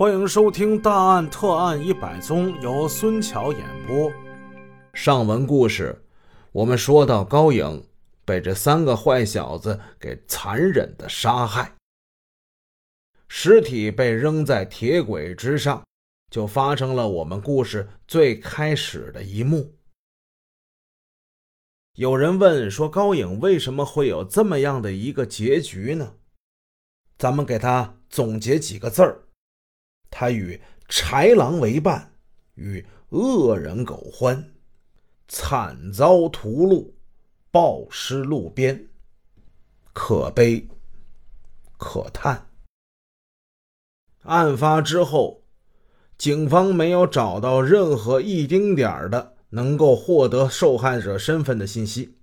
欢迎收听《大案特案一百宗》，由孙桥演播。上文故事，我们说到高颖被这三个坏小子给残忍的杀害，尸体被扔在铁轨之上，就发生了我们故事最开始的一幕。有人问说：“高颖为什么会有这么样的一个结局呢？”咱们给他总结几个字儿。他与豺狼为伴，与恶人苟欢，惨遭屠戮，暴尸路边，可悲可叹。案发之后，警方没有找到任何一丁点儿的能够获得受害者身份的信息，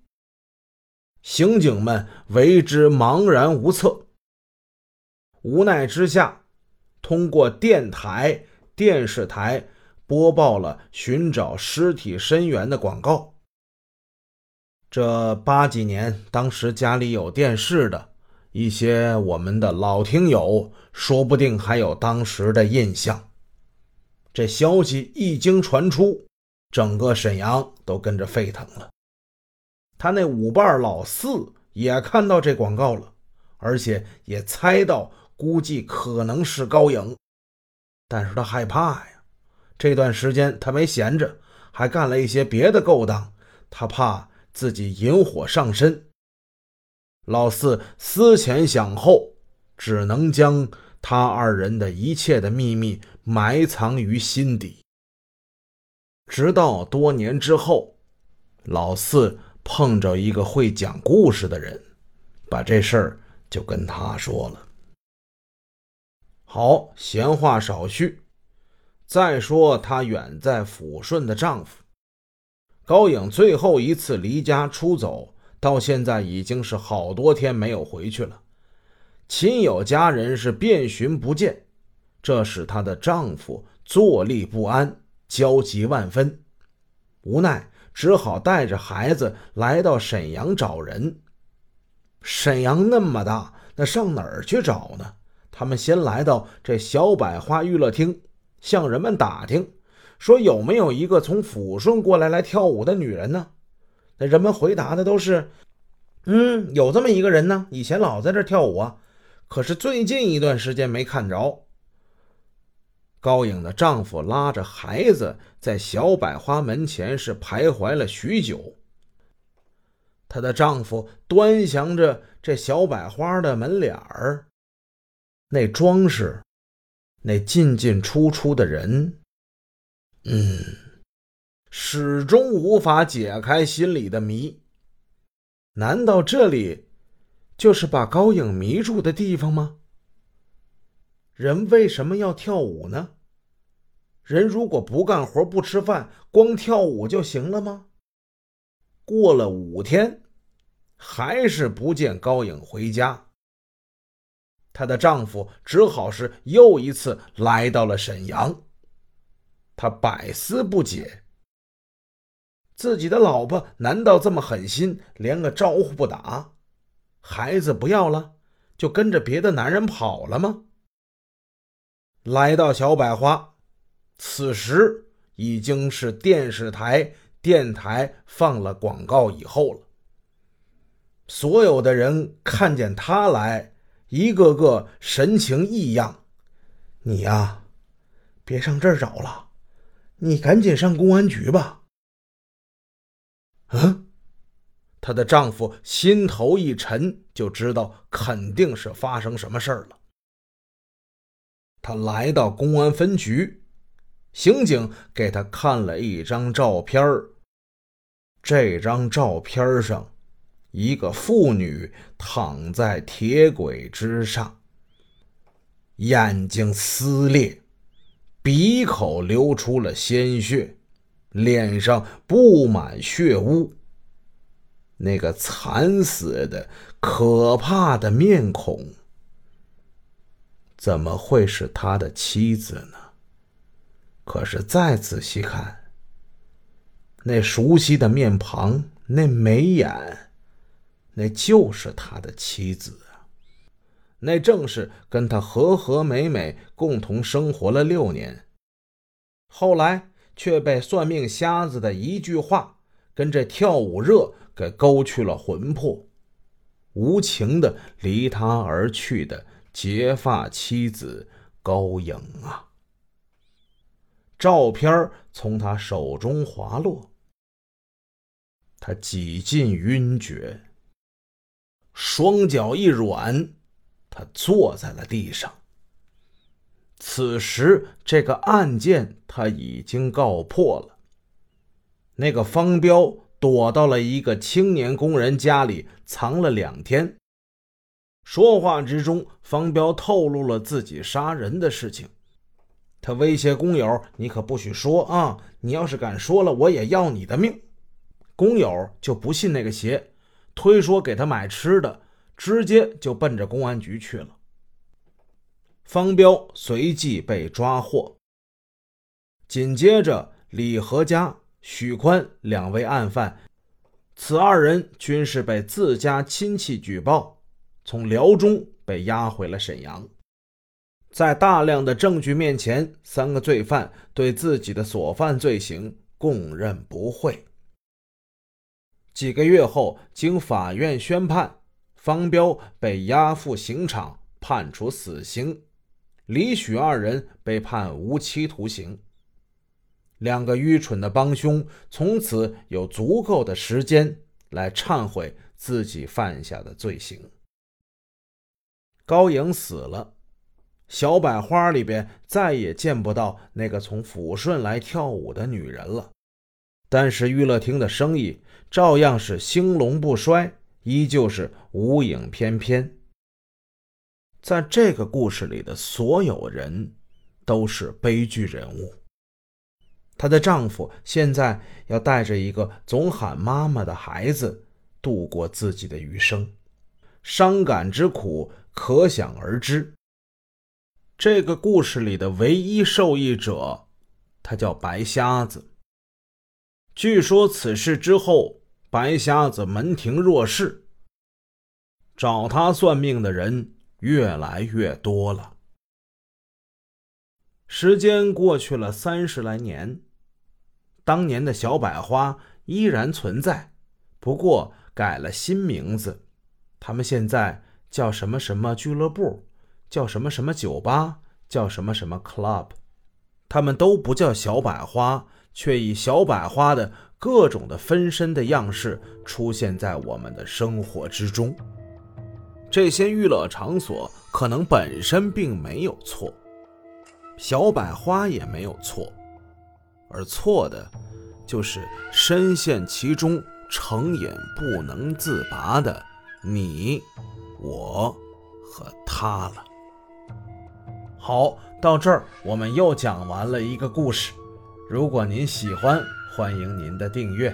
刑警们为之茫然无策。无奈之下。通过电台、电视台播报了寻找尸体身源的广告。这八几年，当时家里有电视的一些我们的老听友，说不定还有当时的印象。这消息一经传出，整个沈阳都跟着沸腾了。他那舞伴老四也看到这广告了，而且也猜到。估计可能是高颖，但是他害怕呀。这段时间他没闲着，还干了一些别的勾当。他怕自己引火上身。老四思前想后，只能将他二人的一切的秘密埋藏于心底。直到多年之后，老四碰着一个会讲故事的人，把这事儿就跟他说了。好，闲话少叙。再说，她远在抚顺的丈夫高颖最后一次离家出走，到现在已经是好多天没有回去了。亲友家人是遍寻不见，这使她的丈夫坐立不安，焦急万分。无奈，只好带着孩子来到沈阳找人。沈阳那么大，那上哪儿去找呢？他们先来到这小百花娱乐厅，向人们打听，说有没有一个从抚顺过来来跳舞的女人呢？那人们回答的都是：“嗯，有这么一个人呢，以前老在这跳舞啊，可是最近一段时间没看着。”高颖的丈夫拉着孩子在小百花门前是徘徊了许久。她的丈夫端详着这小百花的门脸儿。那装饰，那进进出出的人，嗯，始终无法解开心里的谜。难道这里就是把高颖迷住的地方吗？人为什么要跳舞呢？人如果不干活、不吃饭，光跳舞就行了吗？过了五天，还是不见高颖回家。她的丈夫只好是又一次来到了沈阳。他百思不解：自己的老婆难道这么狠心，连个招呼不打？孩子不要了，就跟着别的男人跑了吗？来到小百花，此时已经是电视台、电台放了广告以后了。所有的人看见他来。一个个神情异样，你呀，别上这儿找了，你赶紧上公安局吧。嗯，她的丈夫心头一沉，就知道肯定是发生什么事儿了。他来到公安分局，刑警给他看了一张照片这张照片上。一个妇女躺在铁轨之上，眼睛撕裂，鼻口流出了鲜血，脸上布满血污。那个惨死的、可怕的面孔，怎么会是他的妻子呢？可是再仔细看，那熟悉的面庞，那眉眼。那就是他的妻子啊！那正是跟他和和美美共同生活了六年，后来却被算命瞎子的一句话跟这跳舞热给勾去了魂魄，无情的离他而去的结发妻子高颖啊！照片从他手中滑落，他几近晕厥，双脚一软。他坐在了地上。此时，这个案件他已经告破了。那个方彪躲到了一个青年工人家里藏了两天。说话之中，方彪透露了自己杀人的事情。他威胁工友：“你可不许说啊！你要是敢说了，我也要你的命。”工友就不信那个邪，推说给他买吃的。直接就奔着公安局去了。方彪随即被抓获。紧接着，李和家、许宽两位案犯，此二人均是被自家亲戚举报，从辽中被押回了沈阳。在大量的证据面前，三个罪犯对自己的所犯罪行供认不讳。几个月后，经法院宣判。方彪被押赴刑场，判处死刑；李许二人被判无期徒刑。两个愚蠢的帮凶从此有足够的时间来忏悔自己犯下的罪行。高颖死了，小百花里边再也见不到那个从抚顺来跳舞的女人了。但是娱乐厅的生意照样是兴隆不衰。依旧是无影翩翩。在这个故事里的所有人都是悲剧人物。她的丈夫现在要带着一个总喊妈妈的孩子度过自己的余生，伤感之苦可想而知。这个故事里的唯一受益者，他叫白瞎子。据说此事之后。白瞎子门庭若市，找他算命的人越来越多了。时间过去了三十来年，当年的小百花依然存在，不过改了新名字。他们现在叫什么什么俱乐部，叫什么什么酒吧，叫什么什么 club，他们都不叫小百花，却以小百花的。各种的分身的样式出现在我们的生活之中，这些娱乐场所可能本身并没有错，小百花也没有错，而错的，就是深陷其中成瘾不能自拔的你、我和他了。好，到这儿我们又讲完了一个故事，如果您喜欢。欢迎您的订阅。